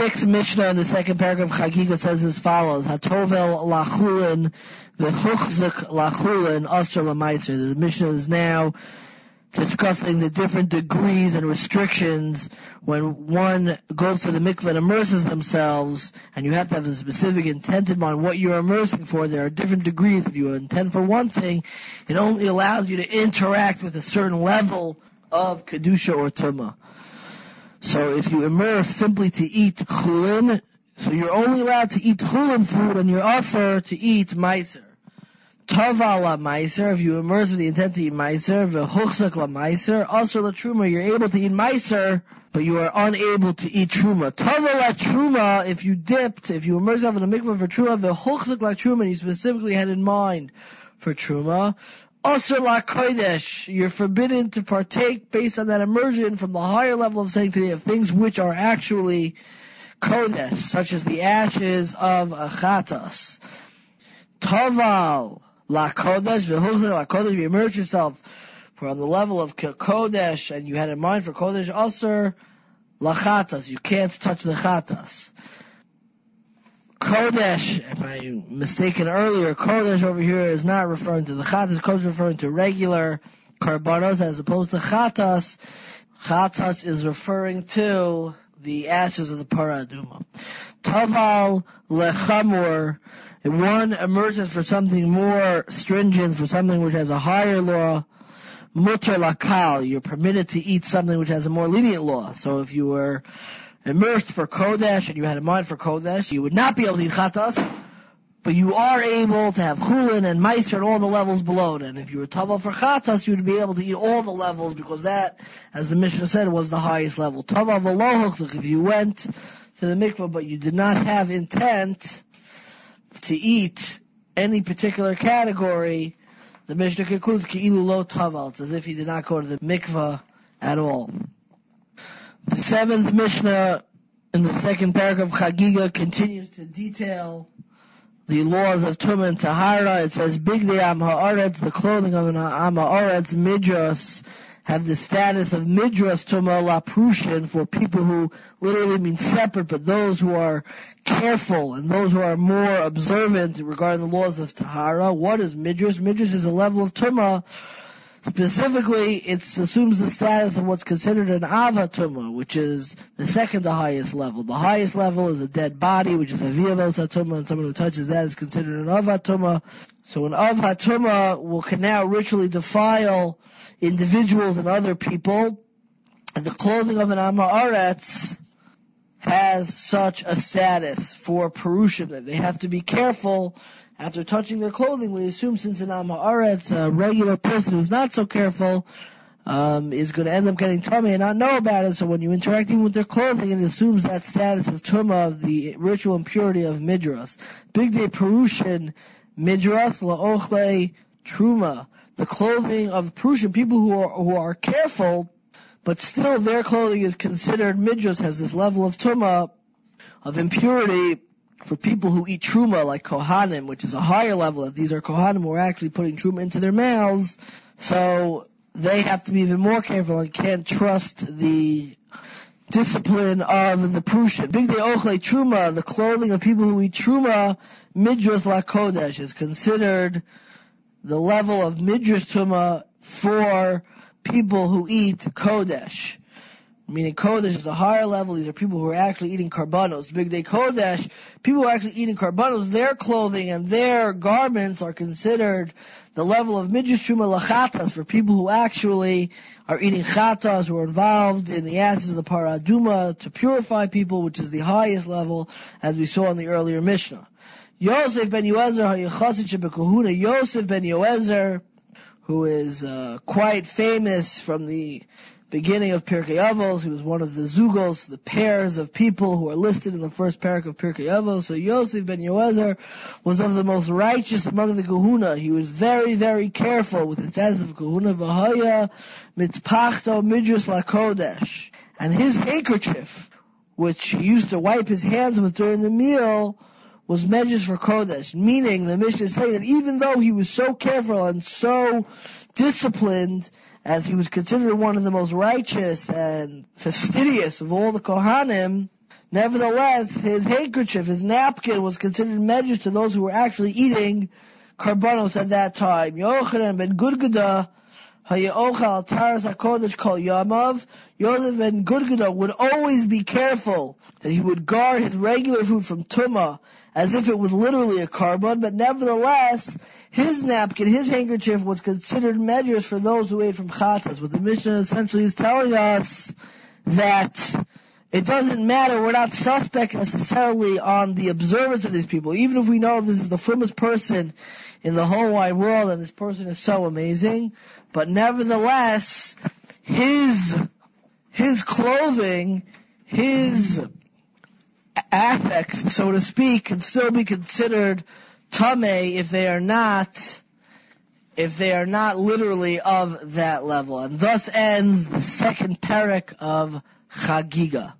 sixth Mishnah in the second paragraph of Chagiga says as follows: Hatovel lachulin v'chuchzik lachulin asr lamaiser. The Mishnah is now discussing the different degrees and restrictions when one goes to the mikveh and immerses themselves, and you have to have a specific intent in mind what you're immersing for. There are different degrees. If you intend for one thing, it only allows you to interact with a certain level of kedusha or tumah. So if you immerse simply to eat chulin, so you're only allowed to eat chulin food, and you're also to eat meiser. Tava la meiser, if you immerse with the intent to eat meiser, v'huchzak la meiser, also la truma, you're able to eat meiser, but you are unable to eat truma. Tava la truma, if you dipped, if you immerse yourself in a mikvah for truma, v'huchzak la truma, and you specifically had in mind for truma, Asr kodesh, you're forbidden to partake based on that immersion from the higher level of sanctity of things which are actually kodesh, such as the ashes of achatas. Taval la kodesh, v'huzah la kodesh, you immerse yourself for on the level of kodesh, and you had in mind for kodesh asr la chatas, you can't touch the chatas. Kodesh, if I'm mistaken earlier, Kodesh over here is not referring to the Chatas, Kodesh is referring to regular Karbanos as opposed to Chatas. Chatas is referring to the ashes of the Paraduma. Taval lechamur, one emerges for something more stringent, for something which has a higher law. Mutter lakal, you're permitted to eat something which has a more lenient law. So if you were immersed for Kodesh and you had a mind for Kodesh, you would not be able to eat Chatas, but you are able to have Chulin and Meiser and all the levels below it. And if you were Taval for Chatas, you would be able to eat all the levels because that, as the Mishnah said, was the highest level. Taval V'lohuchlich, if you went to the mikvah but you did not have intent to eat any particular category, the Mishnah concludes, Ki'ilu lo Taval. It's as if you did not go to the mikvah at all. The seventh Mishnah in the second paragraph of Chagiga continues to detail the laws of Tumah and Tahara. It says, Bigdei Am Ha'aretz, the clothing of an Am Ha'aretz, Midras, have the status of Midras Tumah La Prushin for people who literally mean separate, but those who are careful and those who are more observant regarding the laws of Tahara. What is Midras? Midras is a level of Tumah Specifically, it assumes the status of what's considered an avatuma, which is the second to highest level. The highest level is a dead body, which is a viavosatuma, and someone who touches that is considered an avatuma. So an avatuma will can now ritually defile individuals and other people, and the clothing of an amaretz has such a status for Perushim that they have to be careful after touching their clothing, we assume since an Amaretz, a regular person who's not so careful, um, is going to end up getting tamei and not know about it. So when you're interacting with their clothing, it assumes that status of tumah, of the ritual impurity of midras. Bigdei perushin, midras laochle truma. The clothing of perushin, people who are, who are careful, but still their clothing is considered midras, has this level of tumah, of impurity, for people who eat truma like kohanim, which is a higher level, if these are kohanim who are actually putting truma into their mouths, so they have to be even more careful and can't trust the discipline of the Prushin. Big ochle truma, the clothing of people who eat truma, midras lakodesh is considered the level of midras truma for people who eat kodesh meaning Kodesh is a higher level. These are people who are actually eating karbanos. Bigdei Kodesh, people who are actually eating karbanos, their clothing and their garments are considered the level of midras truma lachatas for people who actually are eating chatas, who are involved in the ashes of the paraduma to purify people, which is the highest level, as we saw in the earlier Mishnah. Yosef ben Yoezer, Yosef ben Yoezer, who is uh, quite famous from the beginning of Pirkei Avos. He was one of the zugos, the pairs of people who are listed in the first parak of Pirkei Avos. So Yosef ben Yoezer was of the most righteous among the Kahuna. He was very, very careful with the status of Kahuna. V'haya mitpachto midras lakodesh. And his handkerchief, which he used to wipe his hands with during the meal, was midras for Kodesh. Meaning, the Mishnah is saying that even though he was so careful and so disciplined, as he was considered one of the most righteous and fastidious of all the Kohanim, Nevertheless, his handkerchief, his napkin, was considered midras to those who were actually eating karbanos at that time. Yochanan ben Gudgada, Hayochal Taras HaKodesh Kol Yamav, Yosef ben Gudgada would always be careful that he would guard his regular food from Tumah as if it was literally a korban, but nevertheless, his napkin, his handkerchief was considered midras for those who ate from chatas. What the Mishnah essentially is telling us that it doesn't matter, we're not suspect necessarily on the observance of these people. Even if we know this is the firmest person in the whole wide world and this person is so amazing, but nevertheless, his, his clothing, his affects, so to speak, can still be considered tamei if they are not, if they are not literally of that level. And thus ends the second parak of Chagiga.